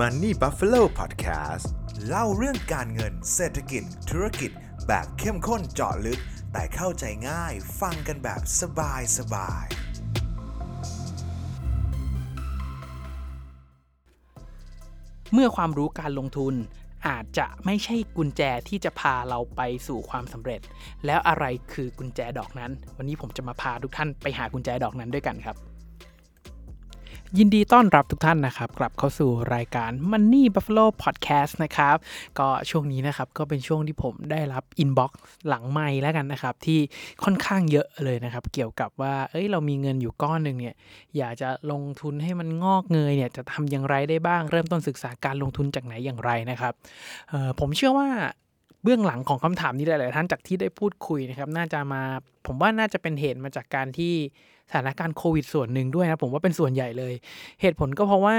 Money Buffalo Podcast เล่าเรื่องการเงินเศรษฐกิจ ธุรกิจ แบบเข้มข้นเจาะลึก แต่เข้าใจง่ายฟังกันแบบสบายสบาย เมื่อความรู้การลงทุนอาจจะไม่ใช่กุญแจที่จะพาเราไปสู่ความสำเร็จ แล้วอะไรคือกุญแจดอกนั้น วันนี้ผมจะมาพาทุกท่านไปหากุญแจดอกนั้นด้วยกันครับ ยินดีต้อนรับทุกท่านนะครับ กลับเข้าสู่รายการ Money Buffalo Podcast นะครับ ก็ช่วงนี้นะครับก็เป็นช่วงที่ผมได้รับ inbox หลังไมค์แล้วกันนะครับ ที่ค่อนข้างเยอะเลยนะครับ เกี่ยวกับว่า เอ้ยเรามีเงินอยู่ก้อนหนึ่งเนี่ย อยากจะลงทุนให้มันงอกเงยเนี่ยจะทำอย่างไรได้บ้าง เริ่มต้นศึกษาการลงทุนจากไหนอย่างไรนะครับผมเชื่อว่าเบื้องหลังของคำถามนี้หลาย ๆ ท่านจากที่ได้พูดคุยนะครับ น่าจะมา ผมว่าน่าจะเป็นเหตุมาจากการที่ สถานการณ์โควิดส่วนหนึ่งด้วยนะผมว่าเป็นส่วนใหญ่เลย เหตุผลก็เพราะว่า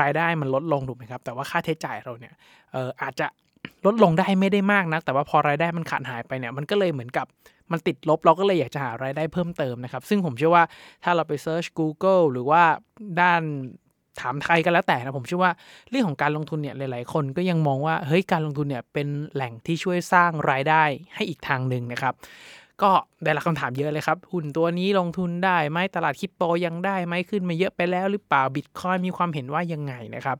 รายได้มันลดลงถูกไหมครับ แต่ว่าค่าใช้จ่ายเราเนี่ยอออาจจะลดลงได้ไม่ได้มากนะแต่ว่าพอรายได้มันขาดหายไปเนี่ยมันก็เลยเหมือนกับมันติดลบเราก็เลยอยากจะหารายได้เพิ่มเติมนะครับ ซึ่งผมเชื่อว่าถ้าเราไปเซิร์ช Google หรือว่าด้านถามใครก็แล้วแต่นะผมเชื่อว่าเรื่องของการลงทุนเนี่ยหลาย ๆ คนก็ยังมองว่าเฮ้ยการลงทุนเนี่ยเป็นแหล่งที่ช่วยสร้างรายได้ให้อีกทางหนึ่งนะครับ ก็ได้รับคำถามเยอะเลยครับ หุ้นตัวนี้ลงทุนได้ไหมตลาดคริปโปยังได้ไหมขึ้นมาเยอะไปแล้วหรือเปล่าบิตคอยมีความเห็นว่ายังไงนะครับ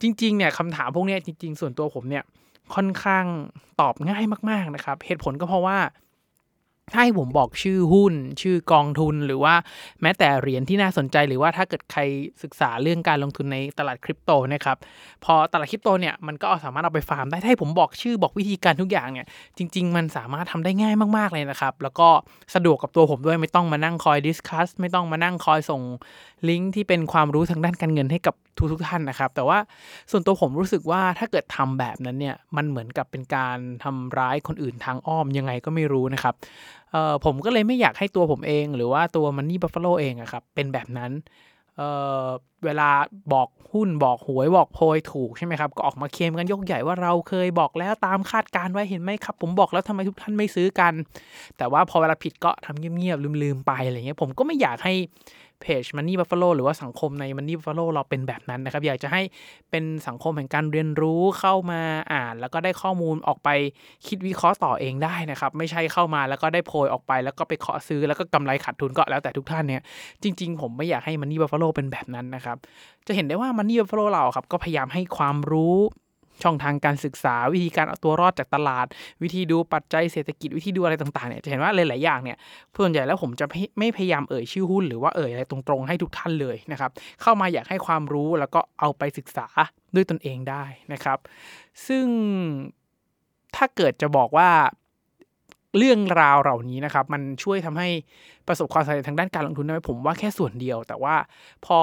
จริงๆเนี่ยคำถามพวกนี้จริง ๆ ส่วนตัวผมเนี่ยค่อนข้างตอบง่ายมาก ๆนะครับ เหตุผลก็เพราะว่า ถ้าให้ผมบอกชื่อหุ้น ชื่อกองทุนหรือว่าแม้แต่เหรียญที่น่าสนใจ หรือว่าถ้าเกิดใครศึกษาเรื่องการลงทุนในตลาดคริปโตนะครับพอตลาดคริปโตเนี่ยมันก็สามารถเอาไปฟาร์มได้ถ้าให้ผมบอกชื่อบอกวิธีการทุกอย่างเนี่ยจริง ๆ มันสามารถทำได้ง่ายมากๆเลยนะครับ แล้วก็สะดวกกับตัวผมด้วยไม่ต้องมานั่งคอย discuss ไม่ต้องมานั่งคอยส่งลิงก์ที่เป็นความรู้ทางด้านการเงินให้กับทุกๆท่านนะครับ แต่ว่าส่วนตัวผมรู้สึกว่าถ้าเกิดทำแบบนั้นเนี่ยมันเหมือนกับเป็นการทำร้ายคนอื่นทางอ้อมยังไงก็ไม่รู้นะครับ อ่อผมก็เลยไม่อยากให้ตัวผมเอง หรือว่าตัว Money Buffalo เองอะครับเป็นแบบนั้นเอ่อ เวลาบอกหุ้นบอกหวยบอกโพยถูกใช่ไหมครับ ก็ออกมาเคลมกันยกใหญ่ว่าเราเคยบอกแล้วตามคาดการไว้เห็นไหมครับ ผมบอกแล้วทำไมทุกท่านไม่ซื้อกัน แต่ว่าพอเวลาผิดก็ทำเงียบๆลืมๆไปอะไรเงี้ยผมก็ไม่อยากให้เพจ Money Buffalo หรือว่าสังคมใน Money Buffalo เราเป็นแบบนั้นนะครับ อยากจะให้เป็นสังคมแห่งการเรียนรู้เข้ามาอ่าน แล้วก็ได้ข้อมูลออกไปคิดวิเคราะห์ต่อเองได้นะครับ ไม่ใช่เข้ามาแล้วก็ได้โพยออกไป แล้วก็ไปเคาะซื้อแล้วก็กำไรขาดทุนก็แล้วแต่ทุกท่านเนี่ยจริง ๆ ผมไม่อยากให้ Money Buffalo เป็นแบบนั้นนะครับจะเห็นได้ว่า Money Buffalo เราครับ ก็พยายามให้ความรู้ช่องทางการศึกษาวิธีการเอาตัวรอดจากตลาด วิธีดูปัจจัยเศรษฐกิจวิธีดูอะไรต่างๆเนี่ยจะเห็นว่าหลายๆอย่างเนี่ยส่วนใหญ่แล้วผมจะไม่พยายามเอ่ยชื่อหุ้นหรือว่าเอ่ยอะไรตรงๆให้ทุกท่านเลยนะครับ เข้ามาอยากให้ความรู้แล้วก็เอาไปศึกษาด้วยตนเองได้นะครับ ซึ่งถ้าเกิดจะบอกว่าเรื่องราวเหล่านี้นะครับ มันช่วยทำให้ประสบความสำเร็จทางด้านการลงทุนได้ไหมผมว่าแค่ส่วนเดียว แต่ว่าพอ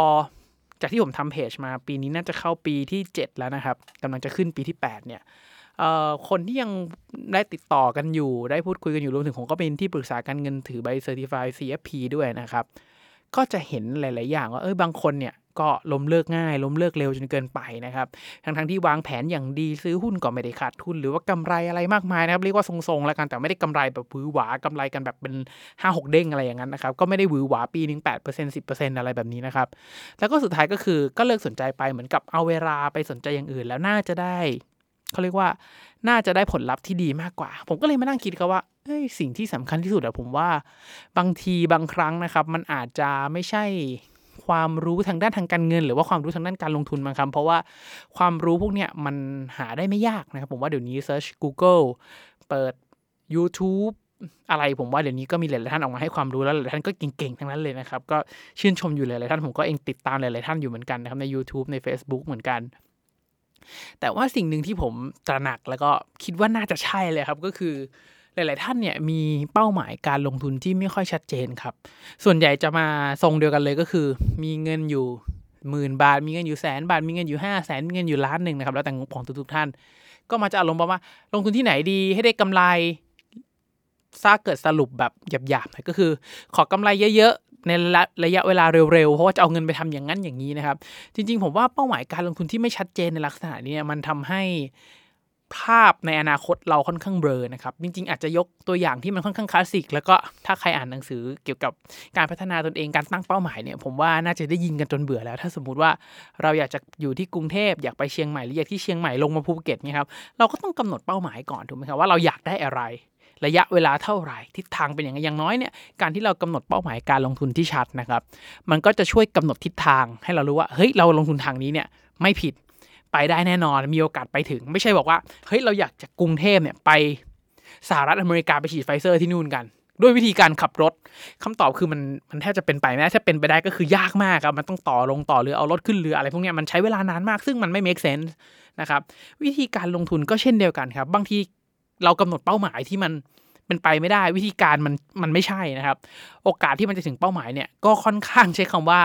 จากที่ผมทำเพจมาปีนี้น่าจะเข้าปีที่ 7 แล้วนะครับกำลังจะขึ้นปีที่ 8 เนี่ยคนที่ยังได้ติดต่อกันอยู่ ได้พูดคุยกันอยู่รวมถึงผมก็เป็นที่ปรึกษาการเงินถือใบเซอร์ติฟาย CFP ด้วยนะครับ ก็จะเห็นหลาย ๆ อย่างว่าเออบางคนเนี่ย ก็ล้มเลิกง่าย ล้มเลิกเร็วจนเกินไปนะครับ ทั้งทั้งที่วางแผนอย่างดีซื้อหุ้นก็ไม่ได้ขาดทุน หรือว่ากำไรอะไรมากมายนะครับ เรียกว่าทรงๆแล้วกันแต่ไม่ได้กำไรแบบวือหวากำไรกันแบบเป็น 5 6 เด้งอะไรอย่างนั้นนะครับ ก็ไม่ได้วือหวาปีหนึ่ง8% 10%อะไรแบบนี้นะครับ แล้วก็สุดท้ายก็คือก็เลิกสนใจไปเหมือนกับเอาเวลาไปสนใจอย่างอื่น แล้วน่าจะได้เขาเรียกว่าน่าจะได้ผลลัพธ์ที่ดีมากกว่า ผมก็เลยมานั่งคิดครับว่าเสิ่งที่สำคัญที่สุดอะผมว่าบางทีบางครั้งนะครับ มันอาจจะไม่ใช่ ความรู้ทางด้านทางการเงิน หรือว่าความรู้ทางด้านการลงทุนบางคำเพราะว่าความรู้พวกเนี้ยมันหาได้ไม่ยากนะครับ ผมว่าเดี๋ยวนี้ search Google เปิด YouTube อะไรผมว่าเดี๋ยวนี้ก็มีหลายๆท่านออกมาให้ความรู้แล้วหลายท่านก็เก่งๆ ทั้งนั้นเลยนะครับ ก็ชื่นชมอยู่หลายๆท่านผมก็เองติดตามหลายๆท่านอยู่เหมือนกันนะครับใน YouTube ใน Facebook เหมือนกัน แต่ว่าสิ่งหนึ่งที่ผมตระหนักแล้วก็คิดว่าน่าจะใช่เลยครับก็คือ หลาย ๆ ท่านเนี่ยมีเป้าหมายการลงทุนที่ไม่ค่อยชัดเจนครับ ส่วนใหญ่จะมาทรงเดียวกันเลยก็คือ มีเงินอยู่หมื่นบาท มีเงินอยู่แสนบาท มีเงินอยู่ห้าแสนมีเงินอยู่ล้านหนึ่งนะครับ แล้วแต่งบของทุก ๆ ท่าน ก็มาจะอารมณ์ประมาณลงทุนที่ไหนดีให้ได้กำไรถ้าเกิดสรุปแบบหยาบๆหน่อยก็คือ ขอกำไรเยอะๆในระระยะเวลาเร็วๆ เพราะว่าจะเอาเงินไปทำอย่างนั้นอย่างนี้นะครับ จริง ๆ ผมว่าเป้าหมายการลงทุนที่ไม่ชัดเจนในลักษณะนี้มันทำให้ ภาพในอนาคตเราค่อนข้างเบลอนะครับ จริง ๆ อาจจะยกตัวอย่างที่มันค่อนข้างคลาสสิก แล้วก็ถ้าใครอ่านหนังสือเกี่ยวกับการพัฒนาตนเองการตั้งเป้าหมายเนี่ย ผมว่าน่าจะได้ยินกันจนเบื่อแล้ว ถ้าสมมติว่าเราอยากจะอยู่ที่กรุงเทพอยากไปเชียงใหม่หรืออยากที่เชียงใหม่ลงมาภูเก็ตเนี่ยครับเราก็ต้องกำหนดเป้าหมายก่อนถูกไหมครับว่าเราอยากได้อะไรระยะเวลาเท่าไหร่ทิศทางเป็นอย่างไรอย่างน้อยเนี่ยการที่เรากำหนดเป้าหมายการลงทุนที่ชัดนะครับ มันก็จะช่วยกำหนดทิศทางให้เรารู้ว่าเฮ้ยเราลงทุนทางนี้เนี่ยไม่ผิด ไปได้แน่นอนมีโอกาสไปถึง ไม่ใช่บอกว่าเฮ้ยเราอยากจากกรุงเทพเนี่ยไปสหรัฐอเมริกาไปฉีดไฟเซอร์ที่นู่นกัน ด้วยวิธีการขับรถคำตอบคือมันมันแทบจะเป็นไปไม่ได้ถ้าเป็นไปได้ก็คือยากมากครับมันต้องต่อลงต่อเรือเอารถขึ้นเรืออะไรพวกนี้มันใช้เวลานานมากซึ่งมันไม่ make sense นะครับวิธีการลงทุนก็เช่นเดียวกันครับ บางทีเรากำหนดเป้าหมายที่มันเป็นไปไม่ได้วิธีการมันมันไม่ใช่นะครับ โอกาสที่มันจะถึงเป้าหมายเนี่ยก็ค่อนข้างใช้คำว่า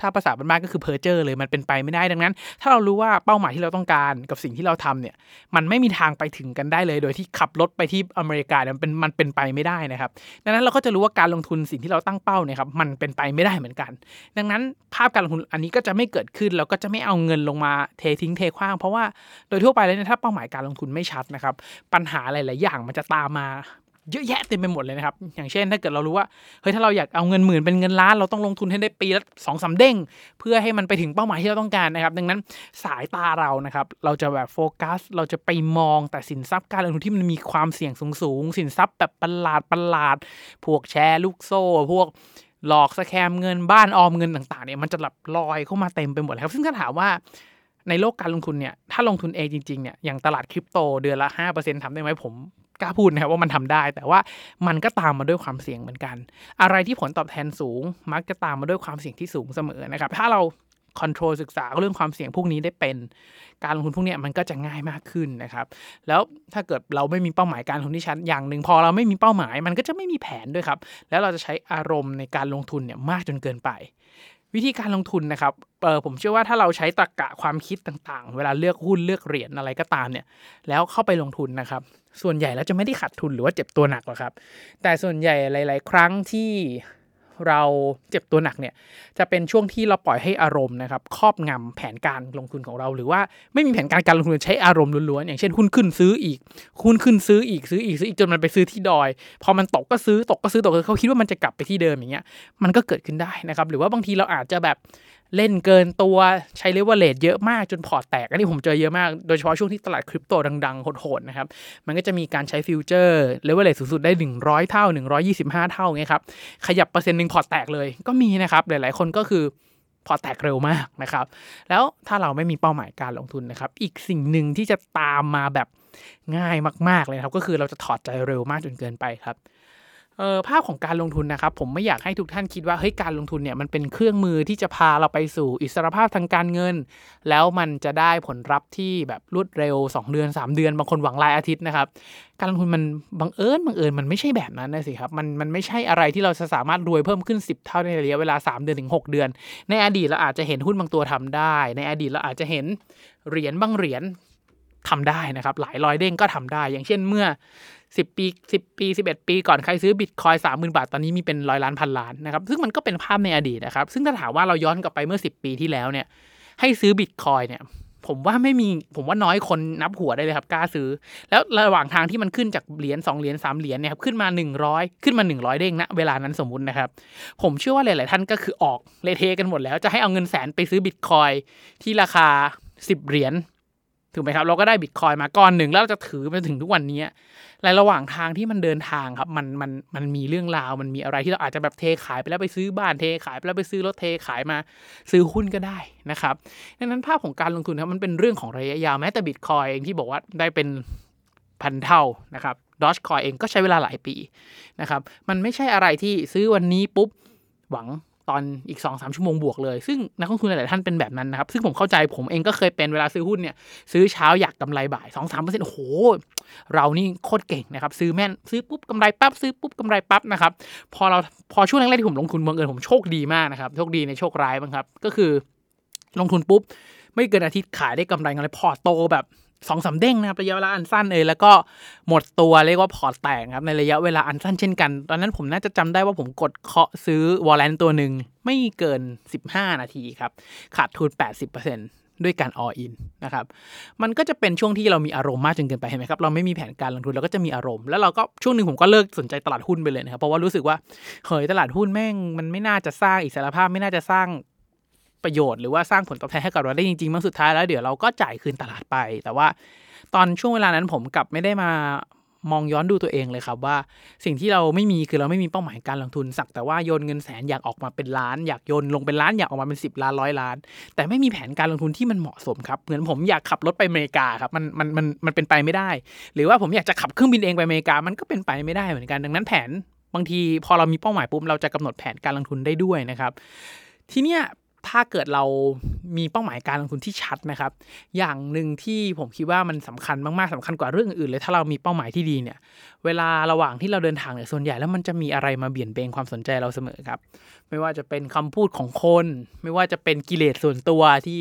ถ้าภาษาบ้านๆก็คือเพอร์เจอร์เลยมันเป็นไปไม่ได้ดังนั้น ถ้าเรารู้ว่าเป้าหมายที่เราต้องการกับสิ่งที่เราทำเนี่ย มันไม่มีทางไปถึงกันได้เลย โดยที่ขับรถไปที่อเมริกาเนี่ยมันเป็นมันเป็นไปไม่ได้นะครับ ดังนั้นเราก็จะรู้ว่าการลงทุนสิ่งที่เราตั้งเป้าเนี่ยครับมันเป็นไปไม่ได้เหมือนกัน ดังนั้นภาพการลงทุนอันนี้ก็จะไม่เกิดขึ้นแล้วก็จะไม่เอาเงินลงมาเททิ้งเทคว้าง เพราะว่าโดยทั่วไปแล้วเนี่ยถ้าเป้าหมายการลงทุนไม่ชัดนะครับปัญหาหลายๆอย่างมันจะตามมา เยอะแยะเต็มไปหมดเลยนะครับ อย่างเช่นถ้าเกิดเรารู้ว่าเฮ้ยถ้าเราอยากเอาเงินหมื่นเป็นเงินล้านเราต้องลงทุนให้ได้ปีละสองสาเด้ง เพื่อให้มันไปถึงเป้าหมายที่เราต้องการนะครับ ดังนั้นสายตาเรานะครับเราจะแบบโฟกัส เราจะไปมองแต่สินทรัพย์การลงทุนที่มันมีความเสี่ยงสูงๆสินทรัพย์แบบประหลาดประหลาดพวกแชร์ลูกโซ่พวกหลอกสแคมเงินบ้านออมเงินต่างๆเนี่ยมันจะหลับลอยเข้ามาเต็มไปหมดเลยครับ ซึ่งถ้าถามว่าในโลกการลงทุนเนี่ยถ้าลงทุนเองจริงๆเนี่ยอย่างตลาดคริปโตเดือนละ5%ทำได้ไหมผม ล้าพูดนะครับว่ามันทำได้ แต่ว่ามันก็ตามมาด้วยความเสี่ยงเหมือนกัน อะไรที่ผลตอบแทนสูง มักจะตามมาด้วยความเสี่ยงที่สูงเสมอนะครับ ถ้าเราคอนโทรลศึกษาเรื่องความเสี่ยงพวกนี้ได้เป็น การลงทุนพวกนี้มันก็จะง่ายมากขึ้นนะครับ แล้วถ้าเกิดเราไม่มีเป้าหมายการลงทุนที่ชัดอย่างหนึ่งพอเราไม่มีเป้าหมาย มันก็จะไม่มีแผนด้วยครับ แล้วเราจะใช้อารมณ์ในการลงทุนเนี่ยมากจนเกินไป วิธีการลงทุนนะครับเออผมเชื่อว่าถ้าเราใช้ตรรกะความคิดต่างๆ เวลาเลือกหุ้นเลือกเหรียญอะไรก็ตามเนี่ยแล้วเข้าไปลงทุนนะครับ ส่วนใหญ่แล้วจะไม่ได้ขาดทุนหรือว่าเจ็บตัวหนักหรอกครับ แต่ส่วนใหญ่หลาย ๆ ครั้งที่ เราเจ็บตัวหนักเนี่ยจะเป็นช่วงที่เราปล่อยให้อารมณ์นะครับครอบงำแผนการลงทุนของเรา หรือว่าไม่มีแผนการการลงทุนใช้อารมณ์ล้วนๆอย่างเช่นหุ้นขึ้นซื้ออีกหุ้นขึ้นซื้ออีกซื้ออีกซื้ออีกจนมันไปซื้อที่ดอย พอมันตกก็ซื้อตกก็ซื้อตกเขาคิดว่ามันจะกลับไปที่เดิมอย่างเงี้ยมันก็เกิดขึ้นได้นะครับหรือว่าบางทีเราอาจจะแบบ เล่นเกินตัวใช้เลเวลเลทเยอะมากจนพอร์ตแตก อันนี้ผมเจอเยอะมาก โดยเฉพาะช่วงที่ตลาดคริปโตดังๆโหดๆนะครับ มันก็จะมีการใช้ฟิวเจอร์เลเวลเลทสูงสุดได้ 100 เท่า 125 เท่าไงครับ ขยับเปอร์เซ็นต์หนึ่งพอร์ตแตกเลยก็มีนะครับ หลายๆคนก็คือพอแตกเร็วมากนะครับ แล้วถ้าเราไม่มีเป้าหมายการลงทุนนะครับ อีกสิ่งหนึ่งที่จะตามมาแบบง่ายมาก ๆเลยครับ ก็คือเราจะถอดใจเร็วมากจนเกินไปครับ เออภาพของการลงทุนนะครับ ผมไม่อยากให้ทุกท่านคิดว่าเฮ้ยการลงทุนเนี่ยมันเป็นเครื่องมือที่จะพาเราไปสู่อิสรภาพทางการเงิน แล้วมันจะได้ผลลัพธ์ที่แบบรวดเร็ว 2 เดือน 3 เดือน บางคนหวังรายอาทิตย์นะครับ การลงทุนมันบังเอิญบังเอิญมันไม่ใช่แบบนั้นนะสิครับมันมันไม่ใช่อะไรที่เราจะสามารถรวยเพิ่มขึ้น 10 เท่าในระยะเวลา 3 เดือนถึง 6 เดือน ในอดีตเราอาจจะเห็นหุ้นบางตัวทำได้ ในอดีตเราอาจจะเห็นเหรียญบางเหรียญทำได้นะครับหลายร้อยเด้งก็ทำได้ อย่างเช่นเมื่อ สิบปีสิบปีสิบเอ็ดปีก่อนใครซื้อบิตคอยสามหมื่นบาท ตอนนี้มีเป็นร้อยล้านพันล้านนะครับ ซึ่งมันก็เป็นภาพในอดีตนะครับ ซึ่งถ้าถามว่าเราย้อนกลับไปเมื่อสิบปีที่แล้วเนี่ย ให้ซื้อบิตคอยเนี่ย ผมว่าไม่มีผมว่าน้อยคนนับหัวได้เลยครับกล้าซื้อ แล้วระหว่างทางที่มันขึ้นจากเหรียญสองเหรียญสามเหรียญเนี่ยครับขึ้นมาหนึ่งร้อยขึ้นมาหนึ่งร้อยเด้งนะเวลานั้นสมมุตินะครับ ผมเชื่อว่าหลาย ๆ ท่านก็คือออกเลเทกันหมดแล้วจะให้เอาเงินแสนไปซื้อบิตคอยที่ราคาสิบเหรียญ ถูกไหมครับเราก็ได้บิตคอยมาก้อนหนึ่งแล้วเราจะถือมาถึงทุกวันนี้ในระหว่างทางที่มันเดินทางครับมันมันมันมีเรื่องราวมันมีอะไรที่เราอาจจะแบบเทขายไปแล้วไปซื้อบ้านเทขายไปแล้วไปซื้อรถเทขายมาซื้อหุ้นก็ได้นะครับดังนั้นภาพของการลงทุนครับมันเป็นเรื่องของระยะยาวแม้แต่บิตคอยเองที่บอกว่าได้เป็นพันเท่านะครับดอชคอยเองก็ใช้เวลาหลายปีนะครับมันไม่ใช่อะไรที่ซื้อวันนี้ปุ๊บหวัง ตอนอีก2อสชั่วโมงบวกเลย ซึ่งนักลงทุนหลายท่านเป็นแบบนั้นนะครับ ซึ่งผมเข้าใจผมเองก็เคยเป็นเวลาซื้อหุ้นเนี่ยซื้อเช้าอยากกำไรบ่าย2อสามเปอร์เซ็นต์โอ้โห เรานี่โคตรเก่งนะครับ ซื้อแม่นซื้อปุ๊บกำไรปั๊บซื้อปุ๊บกำไรปั๊บนะครับ พอเราพอช่วงแรกๆที่ผมลงทุนบังเอิญผมโชคดีมากนะครับ โชคดีในโชคร้ายบ้างครับ ก็คือลงทุนปุ๊บไม่เกินอาทิตย์ขายได้กำไรเงินเลยพอโตแบบ สองสาเด้งนะครับระยะเวลาอันสั้นเลยแล้วก็หมดตัวเรียกว่าพอร์ตแตกครับในระยะเวลาอันสั้นเช่นกัน ตอนนั้นผมน่าจะจำได้ว่าผมกดเคาะซื้อวอลเลนตัวหนึ่งไม่เกิน 15 นาทีครับ ขาดทุน 80%เด้วยการ all in นะครับ มันก็จะเป็นช่วงที่เรามีอารมณ์มากจนเกินไปเห็นไหมครับ เราไม่มีแผนการลงทุนเราก็จะมีอารมณ์ แล้วเราก็ช่วงหนึ่งผมก็เลิกสนใจตลาดหุ้นไปเลยนะครับ เพราะว่ารู้สึกว่า เฮ้ยตลาดหุ้นแม่งมันไม่น่าจะสร้างอิสรภาพไม่น่าจะสร้าง ประโยชน์หรือว่าสร้างผลตอบแทนให้กับเราได้จริงๆมั้งสุดท้ายแล้วเดี๋ยวเราก็จ่ายคืนตลาดไป แต่ว่าตอนช่วงเวลานั้นผมกลับไม่ได้มามองย้อนดูตัวเองเลยครับว่าสิ่งที่เราไม่มีคือเราไม่มีเป้าหมายการลงทุนสักแต่ว่าโยนเงินแสนอยากออกมาเป็นล้านอยากโยนลงเป็นล้านอยากออกมาเป็น 10 ล้านร้อยล้าน แต่ไม่มีแผนการลงทุนที่มันเหมาะสมครับเหมือนผมอยากขับรถไปอเมริกาครับมันมันมันมันเป็นไปไม่ได้ หรือว่าผมอยากจะขับเครื่องบินเองไปอเมริกามันก็เป็นไปไม่ได้เหมือนกันดังนั้นแผนบางทีพอเรามีเป้าหมายปุ๊บเราจะกำหนดแผนการลงทุนได้ด้วยนะครับ ทีเนี้ย ถ้าเกิดเรามีเป้าหมายการลงทุนที่ชัดนะครับ อย่างหนึ่งที่ผมคิดว่ามันสำคัญมากๆสำคัญกว่าเรื่องอื่นเลย ถ้าเรามีเป้าหมายที่ดีเนี่ย เวลาระหว่างที่เราเดินทางเนี่ยส่วนใหญ่แล้วมันจะมีอะไรมาเบี่ยนเบนความสนใจเราเสมอครับ ไม่ว่าจะเป็นคำพูดของคน ไม่ว่าจะเป็นกิเลสส่วนตัวที่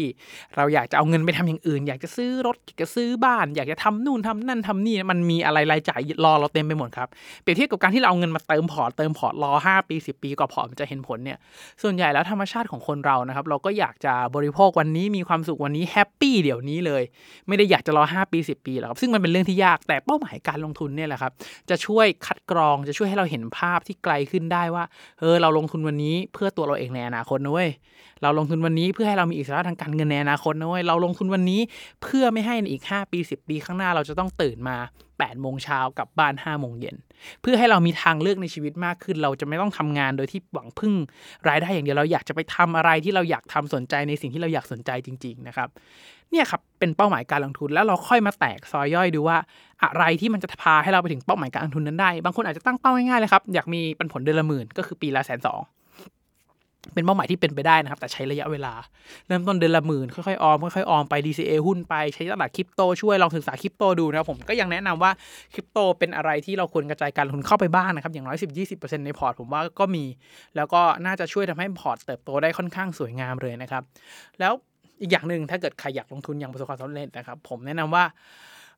เราอยากจะเอาเงินไปทำอย่างอื่น อยากจะซื้อรถอยากจะซื้อบ้าน อยากจะทำนู่นทำนั่นทำนี่มันมีอะไรรายจ่ายรอเราเต็มไปหมดครับเปรียบเทียบกับการที่เราเอาเงินมาเติมพอร์ตเติมพอร์ตรอ5ปี10 ปีกว่าพอร์ตมันจะเห็นผลเนี่ยส่วนใหญ่แล้วธรรมชาติของคนเรานะครับ เราก็อยากจะบริโภควันนี้มีความสุขวันนี้ happy เดี๋ยวนี้เลย ไม่ได้อยากจะรอ 5 ปี 10 ปีหรอกครับซึ่งมันเป็นเรื่องที่ยากแต่เป้าหมายการลงทุนเนี่ยแหละครับ จะช่วยคัดกรองจะช่วยให้เราเห็นภาพที่ไกลขึ้นได้ว่าเออเราลงทุนวันนี้เพื่อตัวเราเองในอนาคตนะเว้ย เราลงทุนวันนี้เพื่อให้เรามีอิสระทางการเงินในอนาคตนะเว้ยเราลงทุนวันนี้เพื่อไม่ให้ในอีก 5 ปี 10 ปีข้างหน้าเราจะต้องตื่นมา8โมงเช้ากับบ้าน5โมงเย็นเพื่อให้เรามีทางเลือกในชีวิตมากขึ้น เราจะไม่ต้องทำงานโดยที่หวังพึ่งรายได้อย่างเดียวเราอยากจะไปทำอะไรที่เราอยากทำสนใจในสิ่งที่เราอยากสนใจจริง ๆ นะครับ เนี่ยครับเป็นเป้าหมายการลงทุนแล้วเราค่อยมาแตกซอยย่อยดูว่า อะไรที่มันจะพาให้เราไปถึงเป้าหมายการลงทุนนั้นได้ บางคนอาจจะตั้งเป้าง่ายๆเลยครับอยากมีปันผลเดือนละหมื่นก็คือปีละแสนสอง เป็นเป้าหมายที่เป็นไปได้นะครับ แต่ใช้ระยะเวลา เริ่มต้นเดือนละหมื่นค่อยๆออมค่อยๆออมไป DCA หุ้นไปใช้ตลาดคริปโตช่วยลองศึกษาคริปโตดูนะครับผมก็ยังแนะนำว่าคริปโตเป็นอะไรที่เราควรกระจายการลงทุนเข้าไปบ้างนะครับ อย่างน้อย 10-20%ในพอร์ตผมว่าก็มี แล้วก็น่าจะช่วยทำให้พอร์ตเติบโตได้ค่อนข้างสวยงามเลยนะครับ แล้วอีกอย่างหนึ่งถ้าเกิดใครอยากลงทุนอย่างประสบความสำเร็จนะครับ ผมแนะนำว่า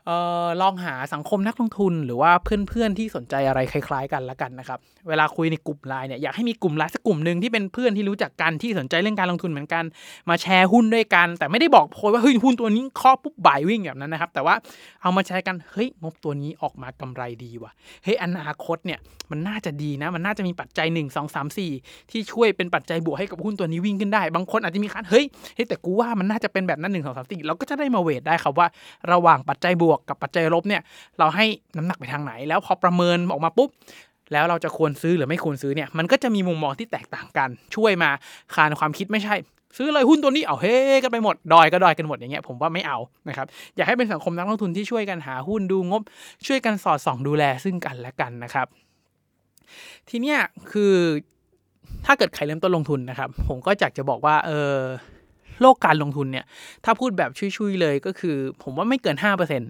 ออลองหาสังคมนักลงทุนหรือว่าเพื่อนๆที่สนใจอะไรคล้ายๆกันละกันนะครับ เวลาคุยในกลุ่มไลน์เนี่ยอยากให้มีกลุ่มไลน์สักกลุ่มหนึ่งที่เป็นเพื่อนที่รู้จักกันที่สนใจเรื่องการลงทุนเหมือนกัน มาแชร์หุ้นด้วยกัน แต่ไม่ได้บอกโพยว่าเฮ้ยหุ้นตัวนี้ข้อปุ๊บบ่ายวิ่งแบบนั้นนะครับ แต่ว่าเอามาแชร์กันเฮ้ยงบตัวนี้ออกมากำไรดีว่ะเฮ้ยอนาคตเนี่ยมันน่าจะดีนะมันน่าจะมีปัจจัย 1 2 3 4 ที่ช่วยเป็นปัจจัยบวกให้กับหุ้นตัวนี้วิ่งขึ้นได้ บางคนอาจจะมีคันเฮ้ยเฮ้ยแต่กูว่ามันน่าจะเป็นแบบนั้นหนึ่งสองสามสี่เราก็จะได้มาเวทได้ครับว่าระหว่างปัจจัยบวกกับปัจจัยลบเนี่ยเราให้น้ำหนักไปทางไหน แล้วพอประเมินออกมาปุ๊บ แล้วเราจะควรซื้อหรือไม่ควรซื้อเนี่ยมันก็จะมีมุมมองที่แตกต่างกัน ช่วยมาคานความคิดไม่ใช่ ซื้อเลยหุ้นตัวนี้เอาเฮ้กันไปหมดดอยก็ดอยกันหมดอย่างเงี้ยผมว่าไม่เอานะครับอยากให้เป็นสังคมนักลงทุนที่ช่วยกันหาหุ้นดูงบ ช่วยกันสอดส่องดูแลซึ่งกันและกันนะครับ ทีเนี้ยคือถ้าเกิดใครเริ่มต้นลงทุนนะครับ ผมก็อยากจะบอกว่าเออโลกการลงทุนเนี่ย ถ้าพูดแบบชุยๆเลยก็คือ ผมว่าไม่เกินห้าเปอร์เซ็น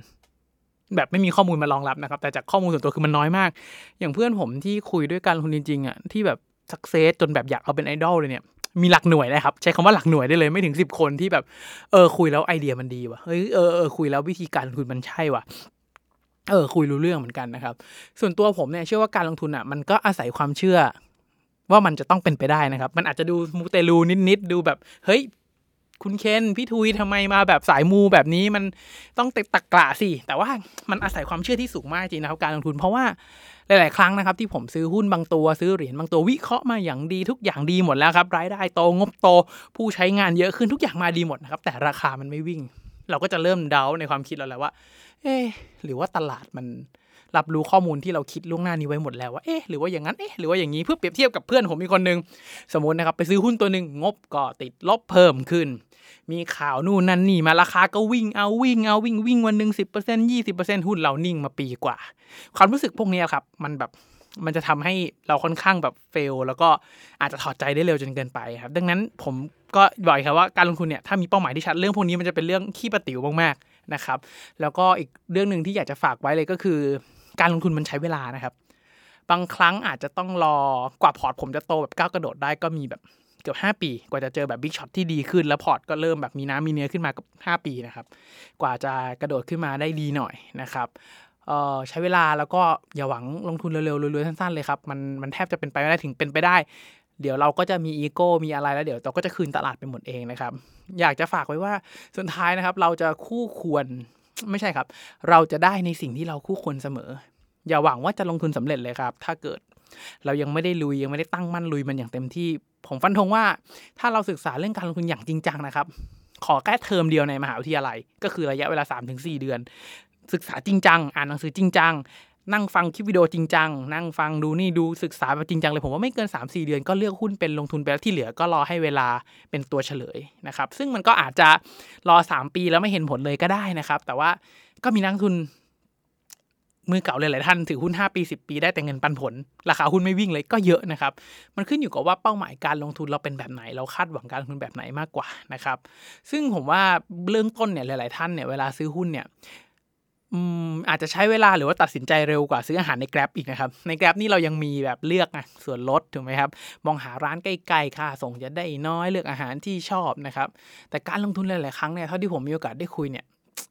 แบบไม่มีข้อมูลมารองรับนะครับ แต่จากข้อมูลส่วนตัวคือมันน้อยมาก อย่างเพื่อนผมที่คุยด้วยการลงทุนจริงๆอะที่แบบสักเซสจนแบบอยากเอาเป็นไอดอลเลยเนี่ยมีหลักหน่วยนะครับ ใช้คำว่าหลักหน่วยได้เลยไม่ถึงสิบคนที่แบบเออคุยแล้วไอเดียมันดีว่ะเฮ้ยเออเออคุยแล้ววิธีการลงทุนมันใช่ว่ะเออคุยรู้เรื่องเหมือนกันนะครับ ส่วนตัวผมเนี่ยเชื่อว่าการลงทุนอะมันก็อาศัยความเชื่อว่ามันจะต้องเป็นไปได้นะครับ มันอาจจะดูมูเตลูนิดๆ ดูแบบ เฮ้ย คุณเคนพี่ทุยทำไมมาแบบสายมูแบบนี้มันต้องติดตะกละสิ แต่ว่ามันอาศัยความเชื่อที่สูงมากจริงนะครับการลงทุน เพราะว่าหลาย ๆ ครั้งนะครับที่ผมซื้อหุ้นบางตัวซื้อเหรียญบางตัววิเคราะห์มาอย่างดีทุกอย่างดีหมดแล้วครับรายได้โตงบโต ผู้ใช้งานเยอะขึ้นทุกอย่างมาดีหมดนะครับแต่ราคามันไม่วิ่ง เราก็จะเริ่มเดาในความคิดเราแล้วว่า เอ๊หรือว่าตลาดมัน รับรู้ข้อมูลที่เราคิดล่วงหน้านี้ไว้หมดแล้วว่าเอ๊ะหรือว่าอย่างนั้นเอ๊ะหรือว่าอย่างนี้เพื่อเปรียบเทียบกับเพื่อนผมมีคนหนึ่งสมมตินะครับไปซื้อหุ้นตัวหนึ่งงบก็ติดลบเพิ่มขึ้น มีข่าวนู่นนั่นนี่มาราคาก็วิ่งเอาวิ่งเอาวิ่งวิ่งวันหนึ่งสิบเปอร์เซ็นต์ยี่สิบเปอร์เซ็นต์หุ้นเรานิ่งมาปีกว่า ความรู้สึกพวกนี้ครับมันแบบมันจะทำให้เราค่อนข้างแบบเฟล แล้วก็อาจจะถอดใจได้เร็วจนเกินไปครับ ดังนั้นผมก็บอกครับว่าการลงทุนเนี่ยถ้ามีเป้าหมายที่ชัดเรื่องพวกนี้มันจะเป็นเรื่องขี้ประติ๋วมากๆนะครับ แล้วก็อีกเรื่องหนึ่งที่อยากจะฝากไว้เลยก็คือ การลงทุนมันใช้เวลานะครับ บางครั้งอาจจะต้องรอกว่าพอร์ตผมจะโตแบบก้าวกระโดดได้ก็มีแบบเกือบ5 ปี กว่าจะเจอแบบ big shot ที่ดีขึ้น แล้วพอร์ตก็เริ่มแบบมีน้ำมีเนื้อขึ้นมากับ5ปีนะครับ กว่าจะกระโดดขึ้นมาได้ดีหน่อยนะครับใช้เวลาแล้วก็อย่าหวังลงทุนเร็วๆรวยๆสั้นๆเลยครับมันมันแทบจะเป็นไปไม่ได้ถึงเป็นไปได้ เดี๋ยวเราก็จะมีอีโก้มีอะไรแล้วเดี๋ยวเราก็จะคืนตลาดไปหมดเองนะครับ อยากจะฝากไว้ว่าสุดท้ายนะครับ เราจะคู่ควร ไม่ใช่ครับ เราจะได้ในสิ่งที่เราคู่ควรเสมอ อย่าหวังว่าจะลงทุนสำเร็จเลยครับ ถ้าเกิดเรายังไม่ได้ลุยยังไม่ได้ตั้งมั่นลุยมันอย่างเต็มที่ ผมฟันธงว่า ถ้าเราศึกษาเรื่องการลงทุนอย่างจริงจังนะครับ ขอแค่เทอมเดียวในมหาวิทยาลัย ก็คือระยะเวลา 3-4 เดือน ศึกษาจริงจัง อ่านหนังสือจริงจัง นั่งฟังคลิปวิดีโอจริงจัง นั่งฟังดูนี่ดูศึกษาแบบจริงจังเลย ผมว่าไม่เกิน 3-4 เดือนก็เลือกหุ้นเป็นลงทุนไปแล้วที่เหลือก็รอให้เวลาเป็นตัวเฉลยนะครับ ซึ่งมันก็อาจจะรอ 3 ปีแล้วไม่เห็นผลเลยก็ได้นะครับ แต่ว่าก็มีนักทุนมือเก่าเลยหลายท่านถือหุ้น 5 ปี 10 ปีได้แต่เงินปันผล ราคาหุ้นไม่วิ่งเลยก็เยอะนะครับ มันขึ้นอยู่กับว่าเป้าหมายการลงทุนเราเป็นแบบไหน เราคาดหวังการลงทุนแบบไหนมากกว่านะครับ ซึ่งผมว่าเรื่องต้นเนี่ยหลาย ๆ ท่านเนี่ยเวลาซื้อหุ้นเนี่ย อาจจะใช้เวลาหรือว่าตัดสินใจเร็วกว่าซื้ออาหารใน Grab อีกนะครับ ใน Grab นี่เรายังมีแบบเลือกนะส่วนลดถูกไหมครับ มองหาร้านใกล้ๆ ค่าส่งจะได้น้อยเลือกอาหารที่ชอบนะครับ แต่การลงทุนหลายๆครั้งเนี่ยเท่าที่ผมมีโอกาสได้คุยเนี่ย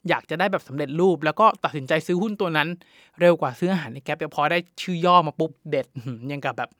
อยากจะได้แบบสำเร็จรูป แล้วก็ตัดสินใจซื้อหุ้นตัวนั้น เร็วกว่าซื้ออาหารในแก๊ปพอได้ชื่อย่อมาปุ๊บเด็ดยังกับแบบ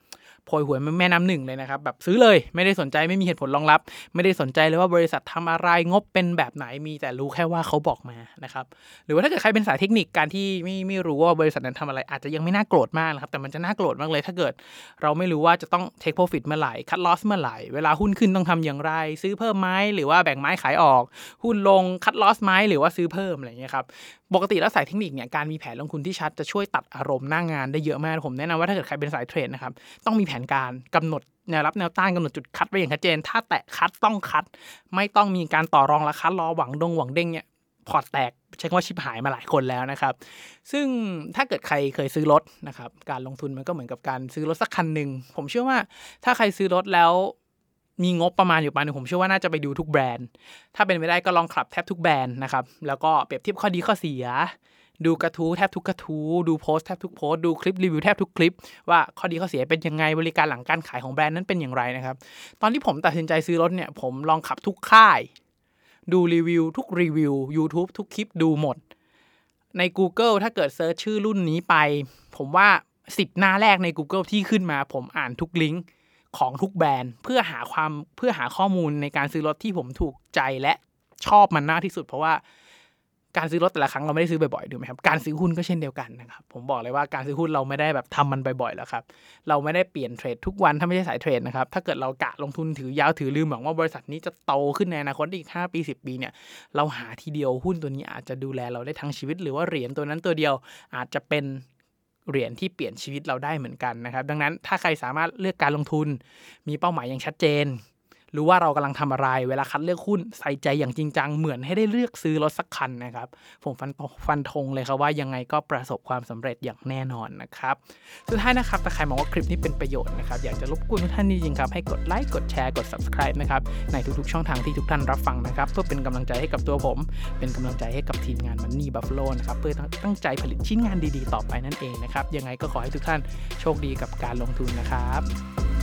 โพยหวยแม่น้ำหนึ่งเลยนะครับ แบบซื้อเลยไม่ได้สนใจไม่มีเหตุผลรองรับ ไม่ได้สนใจเลยว่าบริษัททำอะไรงบเป็นแบบไหนมีแต่รู้แค่ว่าเขาบอกมานะครับหรือว่าถ้าเกิดใครเป็นสายเทคนิคการที่ไม่ไม่รู้ว่าบริษัทนั้นทำอะไร อาจจะยังไม่น่าโกรธมากนะครับแต่มันจะน่าโกรธมากเลย ถ้าเกิดเราไม่รู้ว่าจะต้อง take profit เมื่อไหร่ cut loss เมื่อไหร่เวลาหุ้นขึ้นต้องทำอย่างไร ซื้อเพิ่มไหมหรือว่าแบ่งไม้ขายออก หุ้นลง cut loss ไหมหรือว่าซื้อเพิ่มอะไรอย่างเงี้ยครับปกติแล้วสายเทคนิคเนี่ยการมีแผนลงทุนที่ชัดจะช่วยตัดอารมณ์หน้างงานได้เยอะมากผมแนะนำว่าถ้าเกิดใครเป็นสายเทรดนะครับต้องมีแผนการกำหนดแนวรับแนวต้านกำหนดจุดคัดไว้อย่างชัดเจน ถ้าแตะคัดต้องคัด ไม่ต้องมีการต่อรองราคารอหวังดงหวังเด้งเนี่ยพอร์ตแตกใช้คำว่าชิบหายมาหลายคนแล้วนะครับ ซึ่งถ้าเกิดใครเคยซื้อรถนะครับการลงทุนมันก็เหมือนกับการซื้อรถสักคันหนึ่งผมเชื่อว่าถ้าใครซื้อรถแล้ว มีงบประมาณอยู่ประมาณหนึงผมเชื่อว่าน่าจะไปดูทุกแบรนด์ ถ้าเป็นไปได้ก็ลองขับแทบทุกแบรนด์นะครับ แล้วก็เปรียบเทียบข้อดีข้อเสีย ดูกระทู้แทบทุกกระทู้ดูโพสแทบทุกโพสดูคลิปรีวิวแทบทุกคลิป ว่าข้อดีข้อเสียเป็นยังไงบริการหลังการขายของแบรนด์นั้นเป็นอย่างไรนะครับ ตอนที่ผมตัดสินใจซื้อรถเนี่ยผมลองขับทุกค่าย ดูรีวิวทุกรีวิว YouTube ทุกคลิปดูหมด ใน Google ถ้าเกิดเซิร์ชชื่อรุ่นนี้ไป ผมว่า10หน้าแรกใน Google ที่ขึ้นมา ผมอ่านทุกลิงก์ ของทุกแบรนด์ เพื่อหาความเพื่อหาข้อมูลในการซื้อรถที่ผมถูกใจและชอบมันมากที่สุด เพราะว่าการซื้อรถแต่ละครั้งเราไม่ได้ซื้อบ่อยๆถูกไหมครับการซื้อหุ้นก็เช่นเดียวกันนะครับผมบอกเลยว่าการซื้อหุ้นเราไม่ได้แบบทำมันบ่อยๆแล้วครับเราไม่ได้เปลี่ยนเทรดทุกวันถ้าไม่ใช่สายเทรดนะครับถ้าเกิดเรากะลงทุนถือยาวถือลืมหวังว่าบริษัทนี้จะโตขึ้นในอนาคตอีก 5 ปี 10 ปีเนี่ยเราหาทีเดียวหุ้นตัวนี้อาจจะดูแลเราได้ทั้งชีวิต หรือว่าเหรียญตัวนั้นตัวเดียวอาจจะเป็น เหรียญที่เปลี่ยนชีวิตเราได้เหมือนกันนะครับ ดังนั้นถ้าใครสามารถเลือกการลงทุน มีเป้าหมายอย่างชัดเจน รู้ว่าเรากำลังทำอะไร เวลาคัดเลือกหุ้นใส่ใจอย่างจริงจังเหมือนให้ได้เลือกซื้อรถสักคันนะครับ ผมฟันฟันธงเลยครับว่ายังไงก็ประสบความสำเร็จอย่างแน่นอนนะครับสุดท้ายนะครับถ้าใครมองว่าคลิปนี้เป็นประโยชน์นะครับอยากจะรบกวนทุกท่านจริงๆครับให้กดไลค์กดแชร์กด subscribe นะครับในทุกๆช่องทางที่ทุกท่านรับฟังนะครับเพื่อเป็นกำลังใจให้กับตัวผม เป็นกำลังใจให้กับทีมงาน Money Buffalo นะครับเพื่อตั้งใจผลิตชิ้นงานดีๆ ต่อไปนั่นเองนะครับยังไงก็ขอให้ทุกท่านโชคดีกับการลงทุนนะครับ